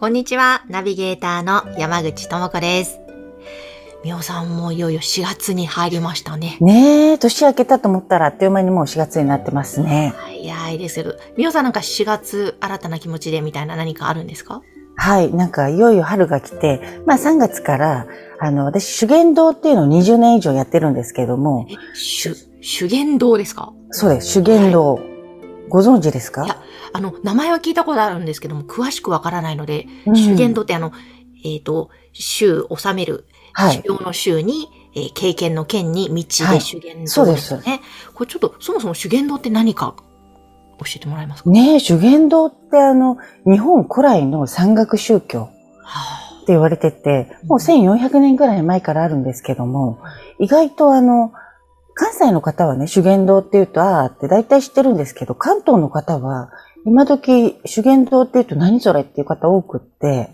こんにちは、ナビゲーターの山口智子です。みおさんもいよいよ4月に入りましたね。ねえ年明けたと思ったらあっという間にもう4月になってますね早いですけど、みおさんなんか4月新たな気持ちでみたいな何かあるんですか？はい。なんか、いよいよ春が来て、まあ3月から、あの、私、修験道っていうのを20年以上やってるんですけども、え、修、修験道ですか？そうです。修験道、ご存知ですか？いやあの、名前は聞いたことあるんですけども、詳しくわからないので、うん。修験道ってあの、えっ、と、修、治める、はい。修行の修に、えー経験の剣に道はい。で修験道そうでです。すよね。これちょっと、そもそも修験道って何か教えてもらえますか？ねえ、修験道ってあの、日本古来の山岳宗教っては言われてて、もう1400年ぐらい前からあるんですけども、意外とあの、関西の方はね、修験道って言うと、ああって大体知ってるんですけど、関東の方は、今時修験道って言うと何それっていう方多くって、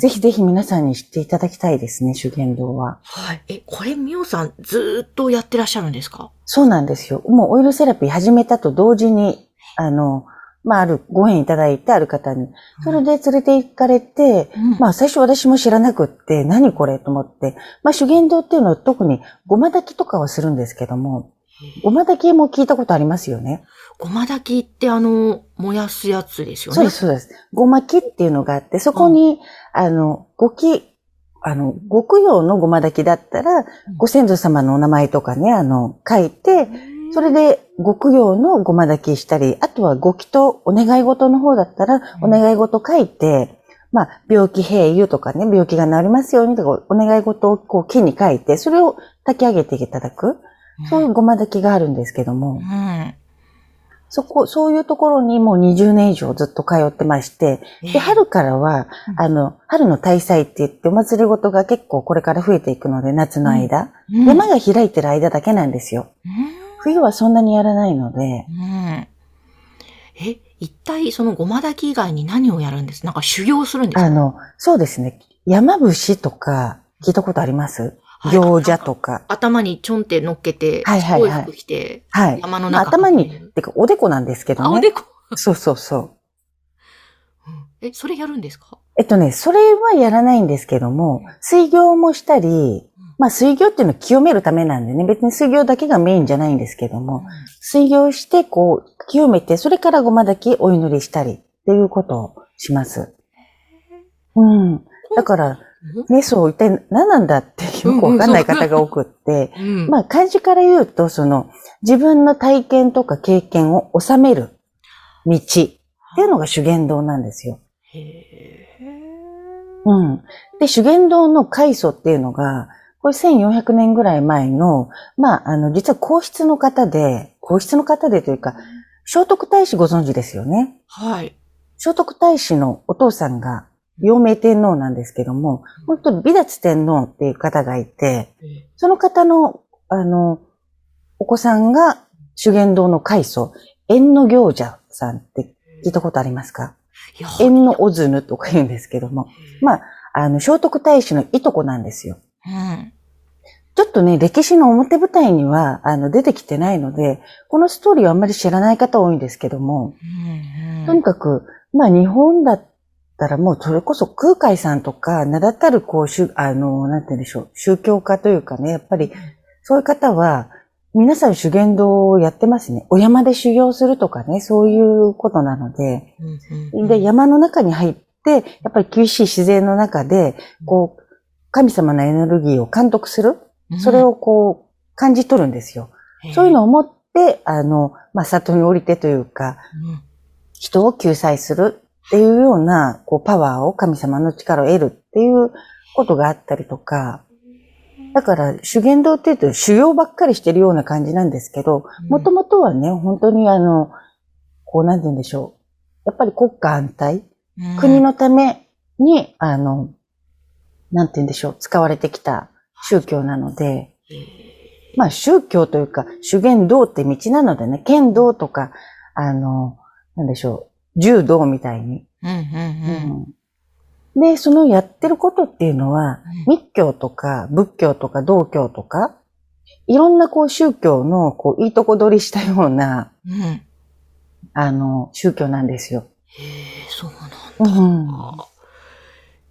ぜひぜひ皆さんに知っていただきたいですね、修験道は。はい。え、これ、みおさん、ずーっとやってらっしゃるんですか？そうなんですよ。もうオイルセラピー始めたと同時に、あの、まあ、ある、ご縁いただいてある方に、それで連れて行かれて、うん。まあ、最初私も知らなくって、何これと思って、まあ、修験道っていうのは特にごま炊きとかはするんですけども、ごま炊きも聞いたことありますよね。ごま炊きってあの、燃やすやつですよね。そうです、そうです。ごまきっていうのがあって、そこに、あの、ごき、あの、ご供養のごま炊きだったら、ご先祖様のお名前とかね、あの、書いて、それで、ご供養のごま炊きしたり、あとはご祈祷、お願い事の方だったら、お願い事書いて、まあ、病気平癒とかね、病気が治りますようにとか、お願い事をこう木に書いて、それを炊き上げていただく、そういうごま炊きがあるんですけども。う、ん。そこ、そういうところにもう20年以上ずっと通ってまして、で、春からは、うん。あの、春の大祭って言って、お祭りごとが結構これから増えていくので、夏の間。うん、山が開いてる間だけなんですよ。冬はそんなにやらないので、うん。うん。え、一体そのごま炊き以外に何をやるんです？なんか修行するんですか？あの、そうですね。山伏とか、聞いたことあります？はい行者とか。頭にちょんって乗っけて、はいはいはい服着て、はい。山の中まあ頭に、てか、おでこなんですけあ、どね。おでこ。そうそうそう。え、それやるんですか？えっとね、それはやらないんですけども、水行もしたり、まあ水行っていうのは清めるためなんでね、別に水行だけがメインじゃないんですけども、水行して、こう、清めて、それからごま炊きお祈りしたりっていうことをします。うん。だから、ね、そう、一体何なんだってよくわかんない方が多くって、うん。まあ漢字から言うと、その、自分の体験とか経験を収める道っていうのが修験道なんですよ。へうん。で、修験道の開祖っていうのが、これ1400年ぐらい前の、まあ、あの、実は皇室の方で、皇室の方でというか、聖徳太子ご存知ですよね？はい。聖徳太子のお父さんが、陽明天皇なんですけども、本当に美達天皇っていう方がいて、その方の、あの、お子さんが修験道の開祖、縁の行者さんって聞いたことありますか？縁のおずぬとか言うんですけども、まあ、あの、聖徳太子のいとこなんですよ。うん。ちょっとね、歴史の表舞台には、あの、出てきてないので、このストーリーはあんまり知らない方多いんですけども、うんとにかく、まあ、日本だったらもう、それこそ空海さんとか、名だたる、こう、しゅあの、なんて言うんでしょう、宗教家というかね、やっぱり、そういう方は、皆さん修験道をやってますね。お山で修行するとかね、そういうことなので、うんうんで、山の中に入って、やっぱり厳しい自然の中で、こう、神様のエネルギーを監督する。それをこう、感じ取るんですよ。そういうのを持って、あの、まあ、里に降りてというか、うん。人を救済するっていうような、こう、パワーを神様の力を得るっていうことがあったりとか、だから、修験道って言うと修行ばっかりしてるような感じなんですけど、うん。もともとはね、本当にあの、こう、なんて言うんでしょう。やっぱり国家安泰、うん。国のために、あの、なんて言うんでしょう、使われてきた宗教なので、えーまあ宗教というか、修験道って道なのでね、剣道とか、あの、なんでしょう、柔道みたいに。うんうんうん。うんで、そのやってることっていうのは、うん密教とか仏教とか道教とか、いろんなこう宗教のこういいとこ取りしたような、うん。へあの、宗教なんですよ。え、そうなんだ。うん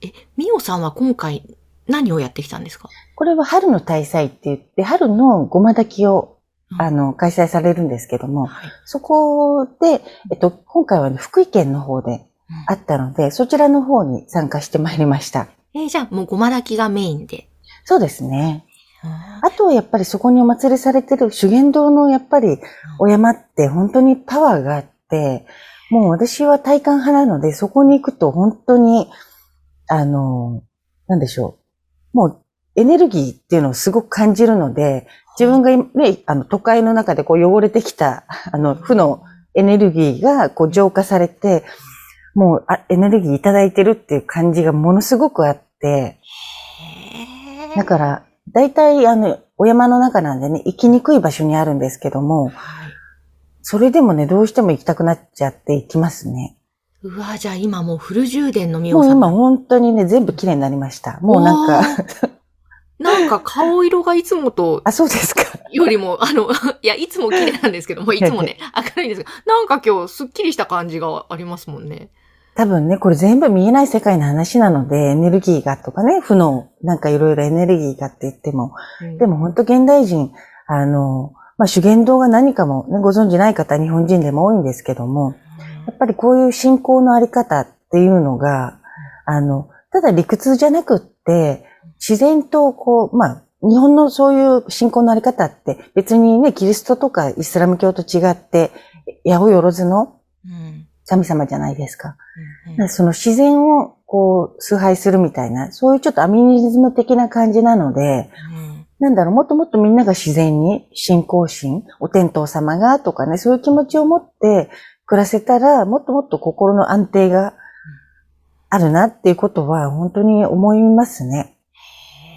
え、みおさんは今回何をやってきたんですか？これは春の大祭って言って、春のごま炊きを、うんあの、開催されるんですけども、はい。そこで、えっと、今回はね、福井県の方であったので、そちらの方に参加してまいりました。えーじゃあもうごま炊きがメインで。そうですね。ああとはやっぱりそこにお祭りされてる修験道のやっぱりお山って本当にパワーがあって、もう私は体感派なので、そこに行くと本当に、あの、なんでしょう。もうエネルギーっていうのをすごく感じるので、自分が今ね、あの都会の中でこう汚れてきた、あの負のエネルギーがこう浄化されて、もうあエネルギーいただいてるっていう感じがものすごくあって、だから、大体、あの、お山の中なんでね、行きにくい場所にあるんですけども、はい。それでもね、どうしても行きたくなっちゃって行きますね。うわ、じゃあ今もうフル充電のみおさん。もう今本当にね、全部綺麗になりました。もうなんか、なんか顔色がいつもとあ、そうですか。よりも、あの、いや、いつも綺麗なんですけど も、いつもね、明るいんですけど、なんか今日すっきりした感じがありますもんね。多分ね、これ全部見えない世界の話なので、エネルギーがとかね、負の、なんかいろいろエネルギーがって言っても、うんでも本当現代人、あの、まあ、修験道が何かもね、ご存知ない方、日本人でも多いんですけども、やっぱりこういう信仰のあり方っていうのが、あの、ただ理屈じゃなくって、自然とこう、まあ、日本のそういう信仰のあり方って別にね、キリストとかイスラム教と違って、八百万のうん神様じゃないですか。うん。だからその自然をこう崇拝するみたいな、そういうちょっとアミニズム的な感じなので、うん。なんだろう、もっともっとみんなが自然に信仰心、お天道様がとかね、そういう気持ちを持って暮らせたら、もっともっと心の安定があるなっていうことは本当に思いますね。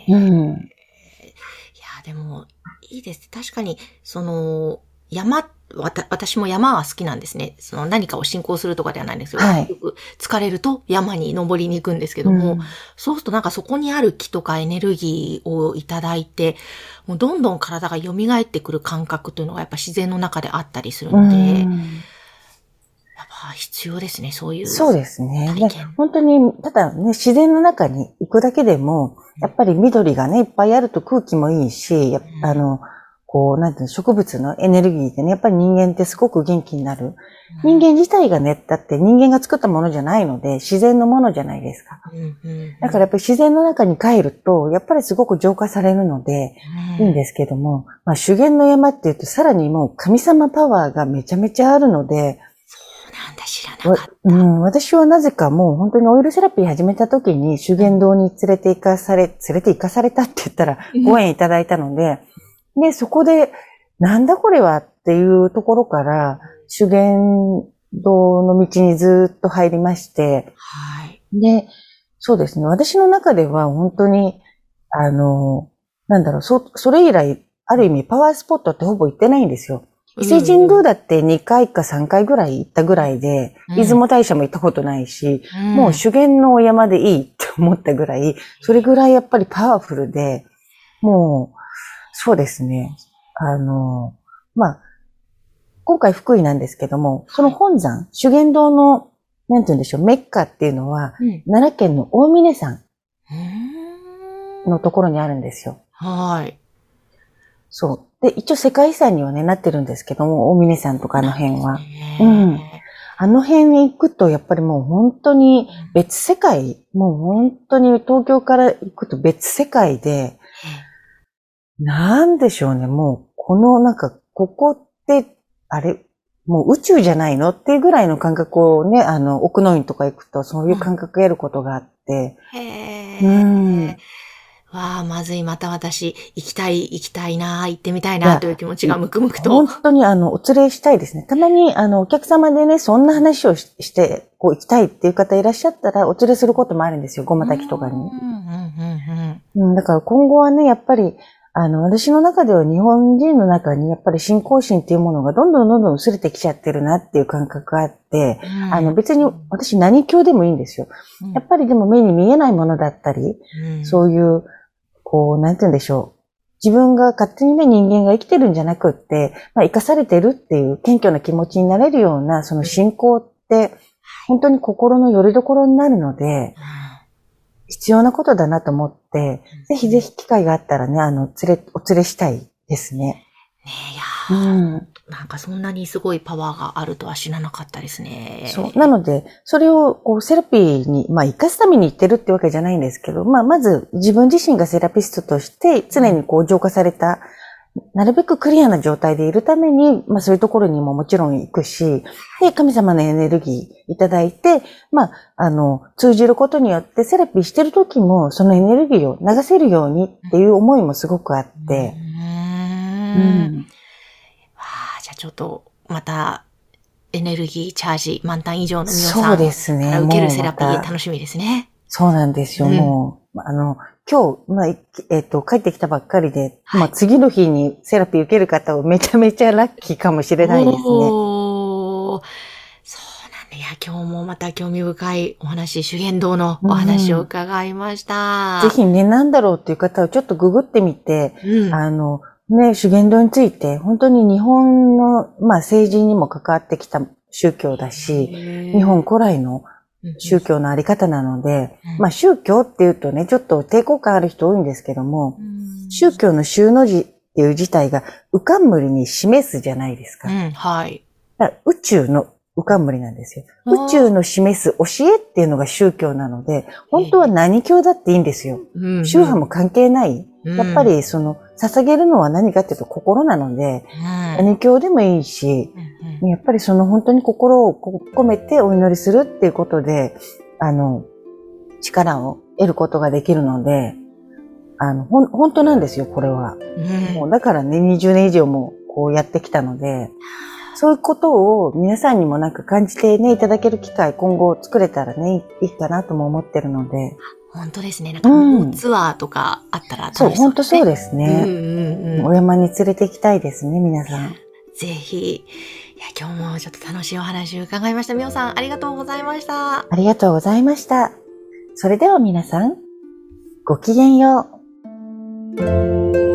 うん。や、でも、いいです。確かに、その、山、わた私も山は好きなんですね。その何かを信仰するとかではないんですけど、はいよく疲れると山に登りに行くんですけども、うんそうするとなんかそこにある気とかエネルギーをいただいて、もうどんどん体が蘇ってくる感覚というのがやっぱ自然の中であったりするので、やっぱ必要ですね、そういう。そうですね。本当に、ただね、自然の中に行くだけでも、やっぱり緑がね、いっぱいあると空気もいいし、うんあの、こう、なんていうの、植物のエネルギーでね、やっぱり人間ってすごく元気になる。人間自体がね、だって人間が作ったものじゃないので、自然のものじゃないですか。うんうんうんだからやっぱり自然の中に帰ると、やっぱりすごく浄化されるので、いいんですけども、まあ修験の山っていうと、さらにもう神様パワーがめちゃめちゃあるので、なんだ、知らなわかった。うん、私はなぜかもう本当にオイルセラピー始めた時に修験道に連れて行かされ、連れて行かされたって言ったらうんご縁いただいたので、で、そこで、なんだこれはっていうところから、修験道の道にずっと入りまして、はい。で、そうですね。私の中では本当に、あの、なんだろう、そ、それ以来、ある意味パワースポットってほぼ行ってないんですよ。伊勢神宮だって2回か3回ぐらい行ったぐらいで、うん出雲大社も行ったことないし、うんもう修験のお山でいいって思ったぐらい、それぐらいやっぱりパワフルで、もう、そうですね。あの、まあ、今回福井なんですけども、その本山、修験道の、なんて言うんでしょう、メッカっていうのは、うん奈良県の大峰山のところにあるんですよ。はい。そう。で、一応世界遺産にはね、なってるんですけども、大峰山とかあの辺は。ねうんあの辺に行くと、やっぱりもう本当に別世界、もう本当に東京から行くと別世界で、なんでしょうね、もう、このなんか、ここって、あれ、もう宇宙じゃないのっていうぐらいの感覚をね、あの、奥の院とか行くと、そういう感覚を得ることがあって、へうーん。わあ、まずい、また私、行きたい、行きたいな、行ってみたいな、という気持ちがムクムクと。本当にあの、お連れしたいですね。たまに、あの、お客様でね、そんな話をしして、こう、行きたいっていう方いらっしゃったら、お連れすることもあるんですよ、ごま炊きとかに。うんうんうんうん、だから今後はね、やっぱり、あの、私の中では日本人の中にやっぱり信仰心っていうものがどんどんどんどん薄れてきちゃってるなっていう感覚があって、あの別に私何教でもいいんですよ。うん、やっぱりでも目に見えないものだったり、うんそういう、こう、なんて言うんでしょう。自分が勝手にね、人間が生きてるんじゃなくって、まあ、生かされてるっていう謙虚な気持ちになれるような、その信仰って、本当に心の拠り所になるので、必要なことだなと思って、ぜひぜひ機会があったらね、あの、連れ、お連れしたいですね。ねえ、いやーうん。なんかそんなにすごいパワーがあるとは知らなかったですね。そう。なので、それを、こう、セラピーに、まあ、生かすために言ってるってわけじゃないんですけど、まあ、まず、自分自身がセラピストとして、常にこう、浄化された、なるべくクリアな状態でいるために、まあ、そういうところにももちろん行くし、で、神様のエネルギーいただいて、まあ、あの、通じることによって、セラピーしてる時も、そのエネルギーを流せるようにっていう思いもすごくあって、うんちょっと、ままた、エネルギーチャージ満タン以上の皆さんそうですね。受けるセラピー楽しみですね。そうなんですよ、うんもう。あの、今日、まあ、いえっ、と、帰ってきたばっかりで、はいまあ、次の日にセラピー受ける方はめちゃめちゃラッキーかもしれないですね。おーそうなんだ。いや、今日もまた興味深いお話、修験道のお話を伺いました。ぜひね、なんだろうっていう方をちょっとググってみて、うん、あの、ね、修験道について、本当に日本の、まあ、政治にも関わってきた宗教だし、日日本古来の宗教のあり方なので、うんまあ、宗教っていうとね、ちょっと抵抗感ある人多いんですけども、宗教の宗の字っていう自体が、浮かんむりに示すじゃないですか。うん、はい。だから宇宙の浮かんむりなんですよ。宇宙の示す教えっていうのが宗教なので、本当は何教だっていいんですよ。うん宗派も関係ない。うんやっぱりその、捧げるのは何かっていうと心なので、うん何教でもいいし、うんやっぱりその本当に心をこ込めてお祈りするっていうことで、あの、力を得ることができるので、あの、ほん、本当なんですよ、これは。うんもうだからね、20年以上もこうやってきたので、そういうことを皆さんにもなんか感じてね、いただける機会今後作れたらね、いいかなとも思ってるので。本当ですね。なんか、うんツアーとかあったら楽しそう、そうですね。本当そうですうんね。うんうんお山に連れて行きたいですね、皆さん。ぜひ。いや、今日もちょっと楽しいお話を伺いました。みおさん、ありがとうございました。ありがとうございました。それでは皆さん、ごきげんよう。